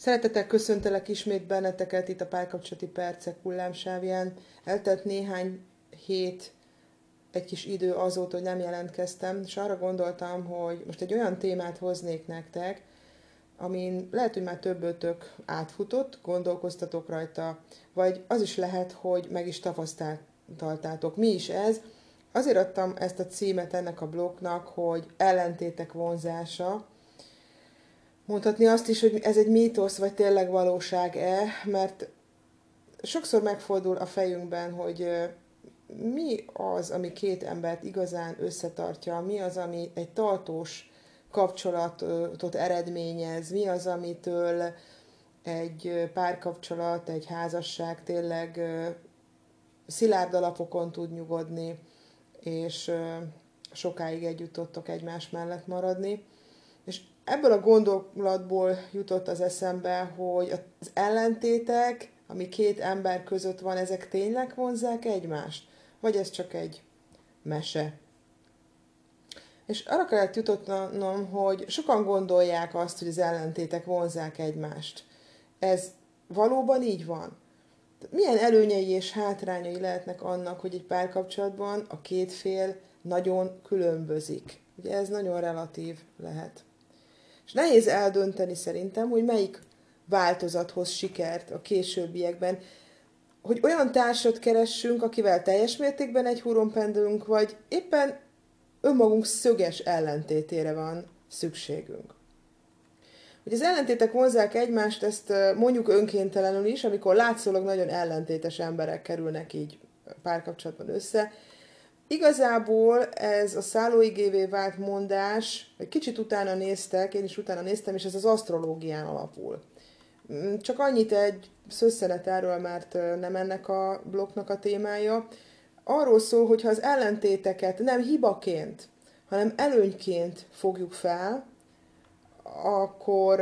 Szeretettel köszöntelek ismét benneteket itt a párkapcsolati percek hullámsávján. Eltelt néhány hét, egy kis idő azóta, hogy nem jelentkeztem, és arra gondoltam, hogy most egy olyan témát hoznék nektek, amin lehet, hogy már többötök átfutott, gondolkoztatok rajta, vagy az is lehet, hogy meg is tapasztaltátok. Mi is ez? Azért adtam ezt a címet ennek a blokknak, hogy ellentétek vonzása, Mondhatni azt is, hogy ez egy mítosz, vagy tényleg valóság-e, mert sokszor megfordul a fejünkben, hogy mi az, ami két embert igazán összetartja, mi az, ami egy tartós kapcsolatot eredményez, mi az, amitől egy párkapcsolat, egy házasság tényleg szilárd alapokon tud nyugodni, és sokáig együtt tudtok egymás mellett maradni. Ebből a gondolatból jutott az eszembe, hogy az ellentétek, ami két ember között van, ezek tényleg vonzák egymást? Vagy ez csak egy mese? És arra kellett jutotnom, hogy sokan gondolják azt, hogy az ellentétek vonzák egymást. Ez valóban így van? Milyen előnyei és hátrányai lehetnek annak, hogy egy párkapcsolatban a két fél nagyon különbözik? Ugye ez nagyon relatív lehet. És nehéz eldönteni szerintem, hogy melyik változathoz sikert a későbbiekben. Hogy olyan társat keressünk, akivel teljes mértékben egy húron pendülünk, vagy éppen önmagunk szöges ellentétére van szükségünk. Hogy az ellentétek vonzák egymást, ezt mondjuk önkéntelenül is, amikor látszólag nagyon ellentétes emberek kerülnek így párkapcsolatban össze, Igazából ez a szállóigévé vált mondás, egy kicsit utána néztek, én is utána néztem, és ez az asztrológián alapul. Mm, csak annyit egy szösszenet erről, mert nem ennek a blokknak a témája. Arról szól, hogy ha az ellentéteket nem hibaként, hanem előnyként fogjuk fel, akkor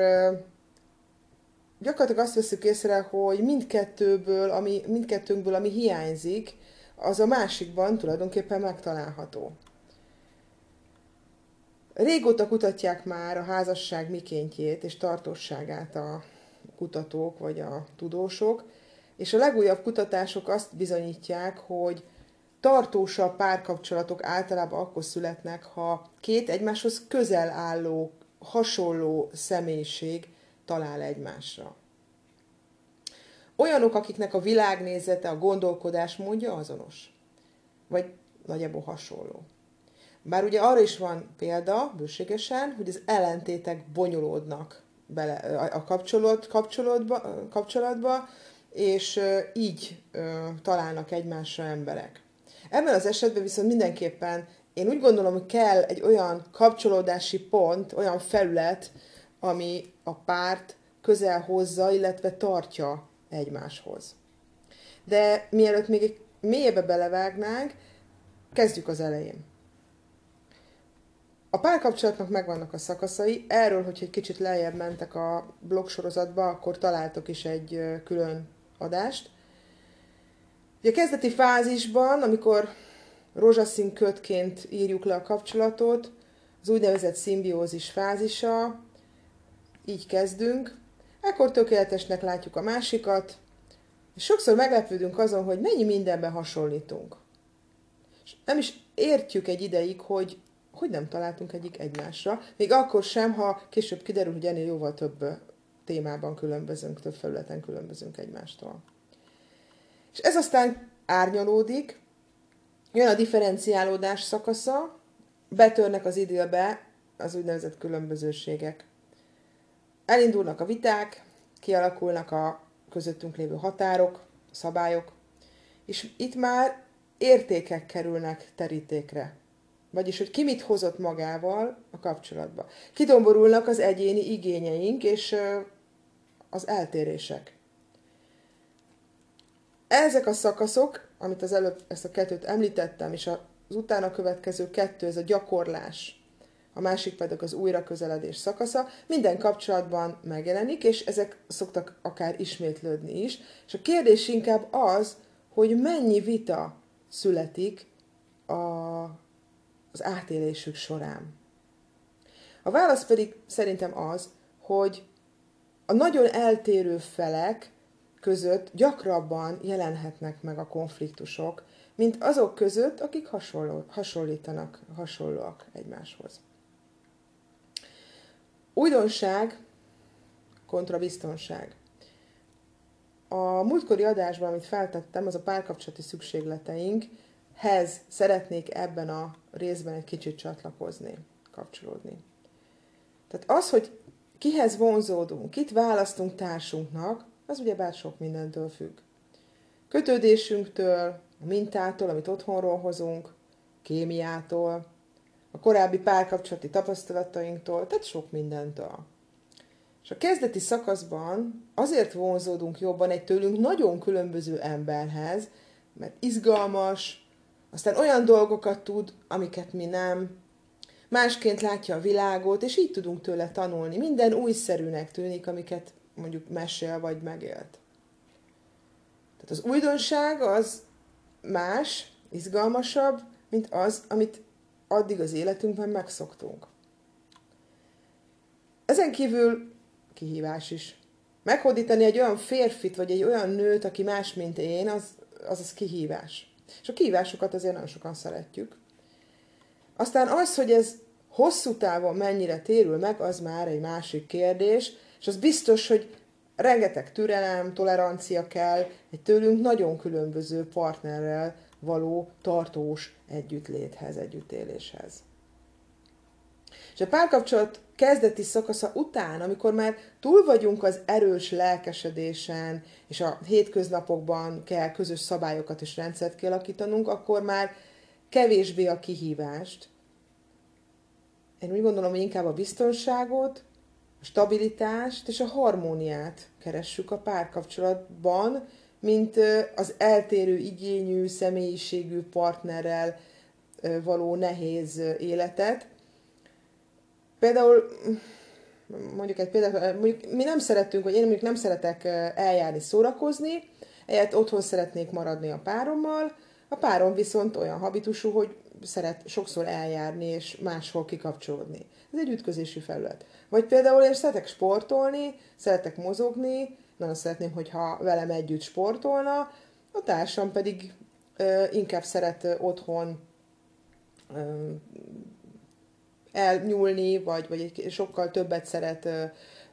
gyakorlatilag azt veszük észre, hogy mindkettőből, ami, mindkettőnkből, ami hiányzik, az a másikban tulajdonképpen megtalálható. Régóta kutatják már a házasság mikéntjét és tartóságát a kutatók vagy a tudósok, és a legújabb kutatások azt bizonyítják, hogy tartósabb párkapcsolatok általában akkor születnek, ha két egymáshoz közel álló, hasonló személyiség talál egymásra. Olyanok, akiknek a világnézete, a gondolkodás módja azonos. Vagy nagyjából hasonló. Bár ugye arra is van példa, bőségesen, hogy az ellentétek bonyolódnak bele a kapcsolat, kapcsolatba, kapcsolatba, és így találnak egymásra emberek. Ebben az esetben viszont mindenképpen én úgy gondolom, hogy kell egy olyan kapcsolódási pont, olyan felület, ami a párt közel hozza, illetve tartja egymáshoz. De mielőtt még egy mélyebbre belevágnánk, kezdjük az elején. A párkapcsolatnak megvannak a szakaszai, erről, hogy egy kicsit lejjebb mentek a blogsorozatba, akkor találtok is egy külön adást. A kezdeti fázisban, amikor rózsaszín kötként írjuk le a kapcsolatot, az úgynevezett szimbiózis fázisa, így kezdünk, Ekkor tökéletesnek látjuk a másikat, és sokszor meglepődünk azon, hogy mennyi mindenben hasonlítunk. És nem is értjük egy ideig, hogy hogy nem találtunk egyik egymásra, még akkor sem, ha később kiderül, hogy ennél jóval több témában különbözünk, több felületen különbözünk egymástól. És ez aztán árnyalódik, jön a differenciálódás szakasza, betörnek az időbe az úgynevezett különbözőségek. Elindulnak a viták, kialakulnak a közöttünk lévő határok, szabályok, és itt már értékek kerülnek terítékre. Vagyis, hogy ki mit hozott magával a kapcsolatba. Kidomborulnak az egyéni igényeink és az eltérések. Ezek a szakaszok, amit az előbb ezt a kettőt említettem, és az utána következő kettő, ez a gyakorlás, a másik pedig az újra közeledés szakasza, minden kapcsolatban megjelenik, és ezek szoktak akár ismétlődni is. És a kérdés inkább az, hogy mennyi vita születik a, az átélésük során. A válasz pedig szerintem az, hogy a nagyon eltérő felek között gyakrabban jelenhetnek meg a konfliktusok, mint azok között, akik hasonló, hasonlítanak, hasonlóak egymáshoz. Újdonság kontra biztonság. A múltkori adásban, amit feltettem, az a párkapcsolati szükségleteinkhez szeretnék ebben a részben egy kicsit csatlakozni, kapcsolódni. Tehát az, hogy kihez vonzódunk, kit választunk társunknak, az ugye bár sok mindentől függ. Kötődésünktől, a mintától, amit otthonról hozunk, kémiától, a korábbi párkapcsolati tapasztalatainktól, tehát sok mindentől. És a kezdeti szakaszban azért vonzódunk jobban egy tőlünk nagyon különböző emberhez, mert izgalmas, aztán olyan dolgokat tud, amiket mi nem, másként látja a világot, és így tudunk tőle tanulni. Minden újszerűnek tűnik, amiket mondjuk mesél vagy megélt. Tehát az újdonság az más, izgalmasabb, mint az, amit addig az életünkben megszoktunk. Ezen kívül kihívás is. Meghódítani egy olyan férfit, vagy egy olyan nőt, aki más, mint én, az az, az kihívás. És a kihívásokat azért nagyon sokan szeretjük. Aztán az, hogy ez hosszú távon mennyire térül meg, az már egy másik kérdés, és az biztos, hogy rengeteg türelem, tolerancia kell egy tőlünk nagyon különböző partnerrel való tartós együttléthez, együttéléshez. És a párkapcsolat kezdeti szakasza után, amikor már túl vagyunk az erős lelkesedésen, és a hétköznapokban kell közös szabályokat és rendszert kialakítanunk, akkor már kevésbé a kihívást. Én úgy gondolom, hogy inkább a biztonságot, a stabilitást és a harmóniát keressük a párkapcsolatban, mint az eltérő igényű, személyiségű partnerrel való nehéz életet. Például, mondjuk egy példát, mondjuk mi nem szeretünk, vagy én mondjuk nem szeretek eljárni, szórakozni, egyet otthon szeretnék maradni a párommal, a párom viszont olyan habitusú, hogy szeret sokszor eljárni és máshol kikapcsolódni. Ez egy ütközési felület. Vagy például én szeretek sportolni, szeretek mozogni, nagyon szeretném, hogyha velem együtt sportolna, a társam pedig ö, inkább szeret otthon ö, elnyúlni, vagy, vagy egy sokkal többet szeret ö,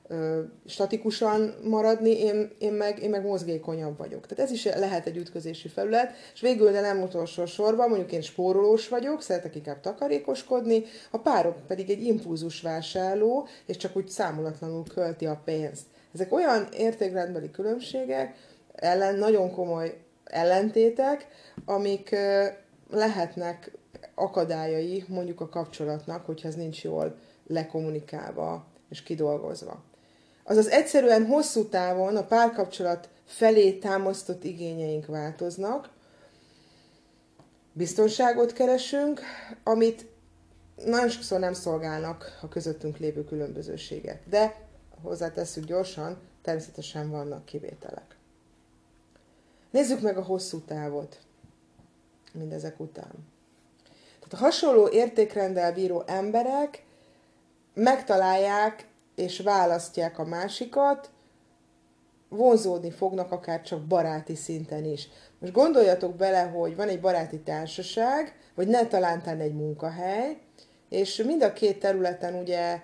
ö, statikusan maradni, én, én, meg, én meg mozgékonyabb vagyok. Tehát ez is lehet egy ütközési felület, és végül, de nem utolsó sorban, mondjuk én spórolós vagyok, szeretek inkább takarékoskodni, a párok pedig egy impulzus vásárló, és csak úgy számolatlanul költi a pénzt. Ezek olyan értékrendbeli különbségek, ellen, nagyon komoly ellentétek, amik lehetnek akadályai mondjuk a kapcsolatnak, hogyha ez nincs jól lekommunikálva és kidolgozva. Azaz egyszerűen hosszú távon a párkapcsolat felé támasztott igényeink változnak, biztonságot keresünk, amit nagyon sokszor nem szolgálnak a közöttünk lévő különbözőségek. De hozzátesszük gyorsan, természetesen vannak kivételek. Nézzük meg a hosszú távot mindezek után. Tehát a hasonló értékrendel bíró emberek megtalálják és választják a másikat, vonzódni fognak akár csak baráti szinten is. Most gondoljatok bele, hogy van egy baráti társaság, vagy ne talántán egy munkahely, és mind a két területen ugye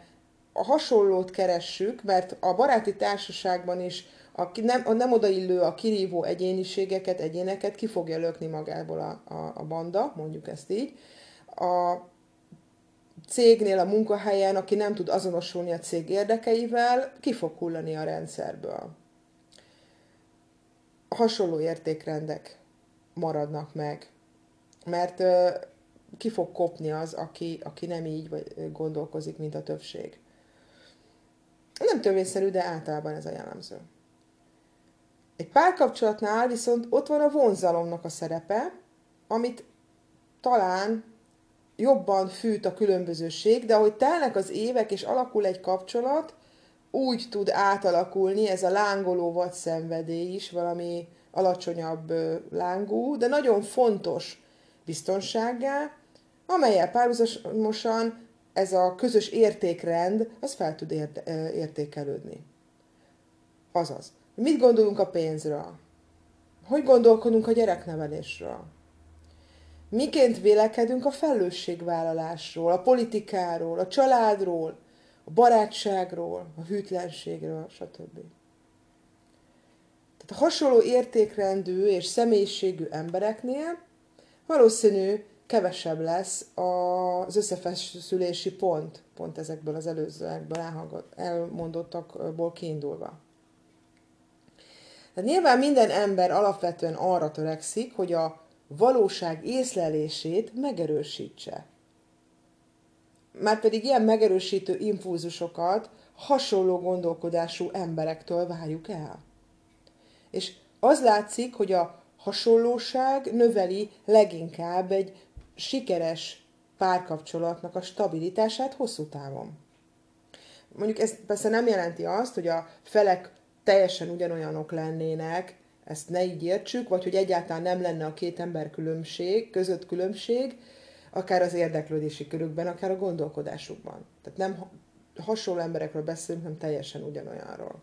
a hasonlót keressük, mert a baráti társaságban is a nem, a nem odaillő, a kirívó egyéniségeket, egyéneket ki fogja lökni magából a, a, a banda, mondjuk ezt így. A cégnél, a munkahelyen, aki nem tud azonosulni a cég érdekeivel, ki fog hullani a rendszerből. Hasonló értékrendek maradnak meg, mert ki fog kopni az, aki, aki nem így gondolkozik, mint a többség. Nem törvényszerű, de általában ez a jellemző. Egy párkapcsolatnál viszont ott van a vonzalomnak a szerepe, amit talán jobban fűt a különbözőség, de ahogy telnek az évek és alakul egy kapcsolat, úgy tud átalakulni ez a lángoló vadszenvedély is, valami alacsonyabb lángú, de nagyon fontos biztonsággá, amelyel párhuzamosan ez a közös értékrend, az fel tud érte, értékelődni. Azaz, mit gondolunk a pénzről? Hogy gondolkodunk a gyereknevelésről? Miként vélekedünk a felelősségvállalásról, a politikáról, a családról, a barátságról, a hűtlenségről, stb. Tehát a hasonló értékrendű és személyiségű embereknél valószínű kevesebb lesz az összefeszülési pont, pont ezekből az előzőekből elmondottakból kiindulva. Tehát nyilván minden ember alapvetően arra törekszik, hogy a valóság észlelését megerősítse. Márpedig ilyen megerősítő impulzusokat hasonló gondolkodású emberektől várjuk el. És az látszik, hogy a hasonlóság növeli leginkább egy sikeres párkapcsolatnak a stabilitását hosszú távon. Mondjuk ez persze nem jelenti azt, hogy a felek teljesen ugyanolyanok lennének, ezt ne így értsük, vagy hogy egyáltalán nem lenne a két ember különbség, között különbség, akár az érdeklődési körükben, akár a gondolkodásukban. Tehát nem hasonló emberekről beszélünk, hanem teljesen ugyanolyanról.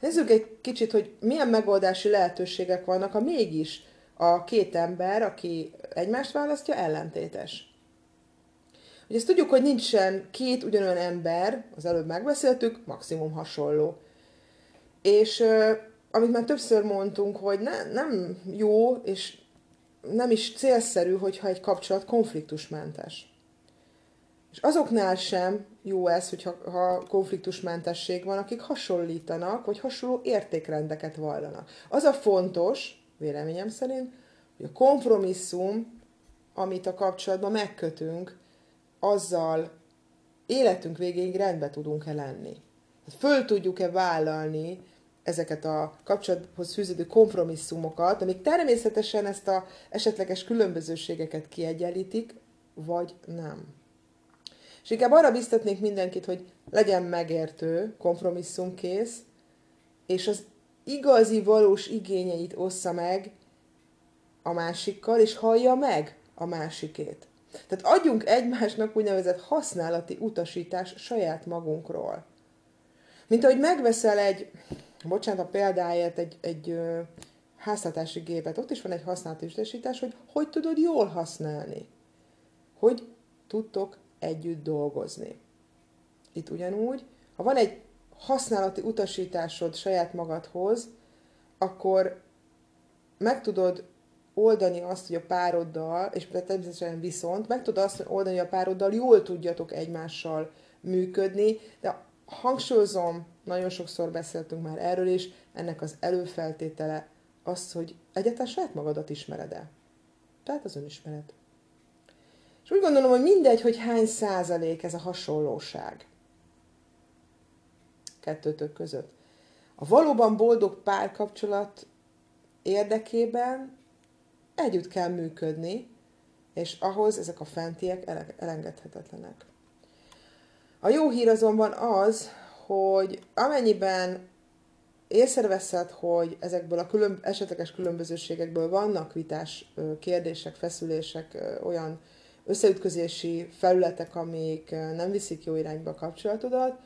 Nézzük egy kicsit, hogy milyen megoldási lehetőségek vannak, ha mégis a két ember, aki egymást választja, ellentétes. Ugye ezt tudjuk, hogy nincsen két ugyanolyan ember, az előbb megbeszéltük, maximum hasonló. És amit már többször mondtunk, hogy ne, nem jó, és nem is célszerű, hogyha egy kapcsolat konfliktusmentes. És azoknál sem jó ez, hogyha ha konfliktusmentesség van, akik hasonlítanak, vagy hasonló értékrendeket vallanak. Az a fontos, véleményem szerint, hogy a kompromisszum, amit a kapcsolatban megkötünk, azzal életünk végéig rendbe tudunk-e lenni. Föl tudjuk-e vállalni ezeket a kapcsolathoz fűződő kompromisszumokat, amik természetesen ezt a esetleges különbözőségeket kiegyenlítik, vagy nem. És inkább arra biztatnék mindenkit, hogy legyen megértő, kompromisszumkész, és az igazi, valós igényeit ossza meg a másikkal, és hallja meg a másikét. Tehát adjunk egymásnak úgynevezett használati utasítás saját magunkról. Mint ahogy megveszel egy, bocsánat a példáért, egy, egy ö, háztartási gépet, ott is van egy használati utasítás, hogy hogy tudod jól használni. Hogy tudtok együtt dolgozni. Itt ugyanúgy, ha van egy használati utasításod saját magadhoz, akkor meg tudod oldani azt, hogy a pároddal, és természetesen viszont, meg tudod azt oldani, hogy a pároddal jól tudjatok egymással működni, de hangsúlyozom, nagyon sokszor beszéltünk már erről is, ennek az előfeltétele az, hogy egyáltalán saját magadat ismered-e. Tehát az önismeret. És úgy gondolom, hogy mindegy, hogy hány százalék ez a hasonlóság kettőtök között. A valóban boldog párkapcsolat érdekében együtt kell működni, és ahhoz ezek a fentiek elengedhetetlenek. A jó hír azonban az, hogy amennyiben észreveszed, hogy ezekből a külön, esetleges különbözőségekből vannak vitás kérdések, feszülések, olyan összeütközési felületek, amik nem viszik jó irányba a kapcsolatodat,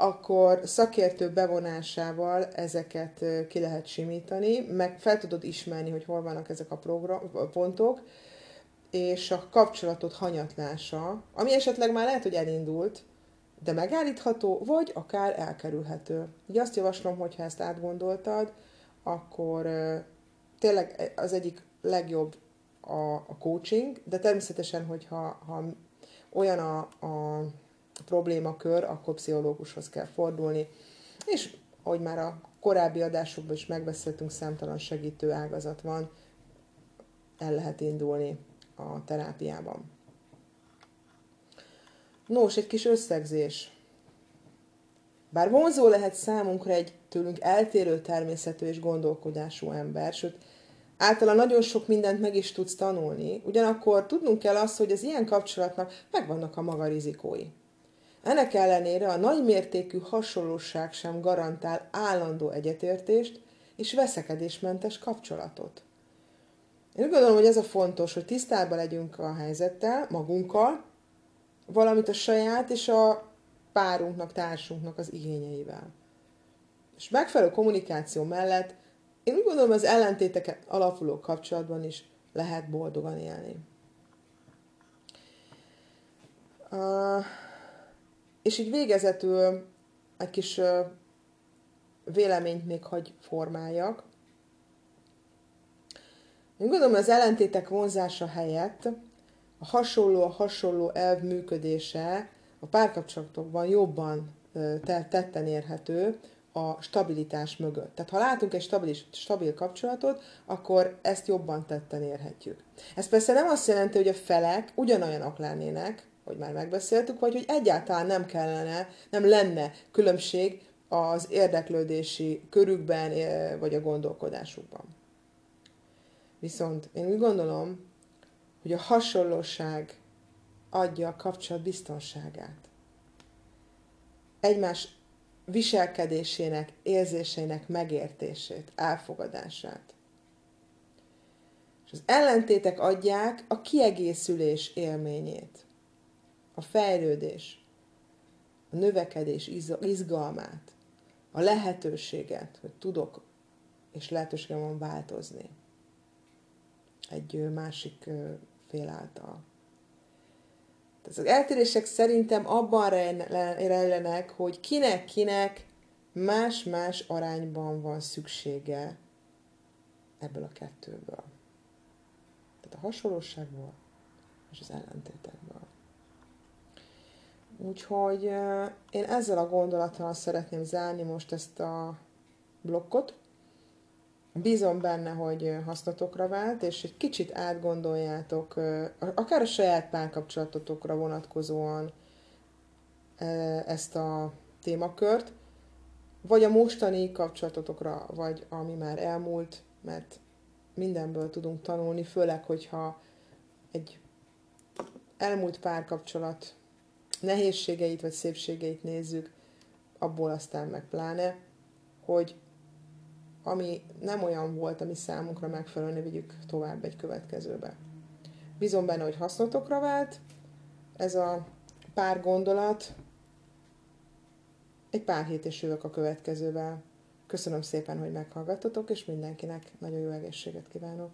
akkor szakértő bevonásával ezeket ki lehet simítani, meg fel tudod ismerni, hogy hol vannak ezek a program, pontok, és a kapcsolatot hanyatlása, ami esetleg már lehet, hogy elindult, de megállítható, vagy akár elkerülhető. Így azt javaslom, hogy ha ezt átgondoltad, akkor tényleg az egyik legjobb a, a coaching, de természetesen, hogyha ha olyan a, a problémakör, akkor pszichológushoz kell fordulni. És ahogy már a korábbi adásokban is megbeszéltünk, számtalan segítő ágazat van, el lehet indulni a terápiában. Nos, egy kis összegzés. Bár vonzó lehet számunkra egy tőlünk eltérő természetű és gondolkodású ember, sőt, általa nagyon sok mindent meg is tudsz tanulni, ugyanakkor tudnunk kell azt, hogy az ilyen kapcsolatnak megvannak a maga rizikói. Ennek ellenére a nagymértékű hasonlóság sem garantál állandó egyetértést és veszekedésmentes kapcsolatot. Én úgy gondolom, hogy ez a fontos, hogy tisztában legyünk a helyzettel, magunkkal, valamint a saját és a párunknak, társunknak az igényeivel. És megfelelő kommunikáció mellett én úgy gondolom, az ellentéteket alapuló kapcsolatban is lehet boldogan élni. Uh, és így végezetül egy kis véleményt még hagy formáljak. Én gondolom, az ellentétek vonzása helyett a hasonló, a hasonló elv működése a párkapcsolatokban jobban tetten érhető a stabilitás mögött. Tehát ha látunk egy stabil, stabil kapcsolatot, akkor ezt jobban tetten érhetjük. Ez persze nem azt jelenti, hogy a felek ugyanolyanok lennének, hogy már megbeszéltük, vagy hogy egyáltalán nem kellene, nem lenne különbség az érdeklődési körükben, vagy a gondolkodásukban. Viszont én úgy gondolom, hogy a hasonlóság adja a kapcsolat biztonságát. Egymás viselkedésének, érzéseinek megértését, elfogadását. És az ellentétek adják a kiegészülés élményét, a fejlődés, a növekedés izgalmát, a lehetőséget, hogy tudok és lehetőségem van változni egy másik fél által. Tehát az eltérések szerintem abban rejlenek, hogy kinek-kinek más-más arányban van szüksége ebből a kettőből. Tehát a hasonlóságból és az ellentétekből. Úgyhogy én ezzel a gondolattal szeretném zárni most ezt a blokkot. Bízom benne, hogy hasznotokra vált, és egy kicsit átgondoljátok, akár a saját párkapcsolatotokra vonatkozóan ezt a témakört, vagy a mostani kapcsolatotokra, vagy ami már elmúlt, mert mindenből tudunk tanulni, főleg, hogyha egy elmúlt párkapcsolat nehézségeit vagy szépségeit nézzük, abból aztán meg pláne, hogy ami nem olyan volt, ami számunkra megfelelően vigyük tovább egy következőbe. Bízom benne, hogy hasznotokra vált ez a pár gondolat. Egy pár hét és jövök a következővel. Köszönöm szépen, hogy meghallgattatok, és mindenkinek nagyon jó egészséget kívánok.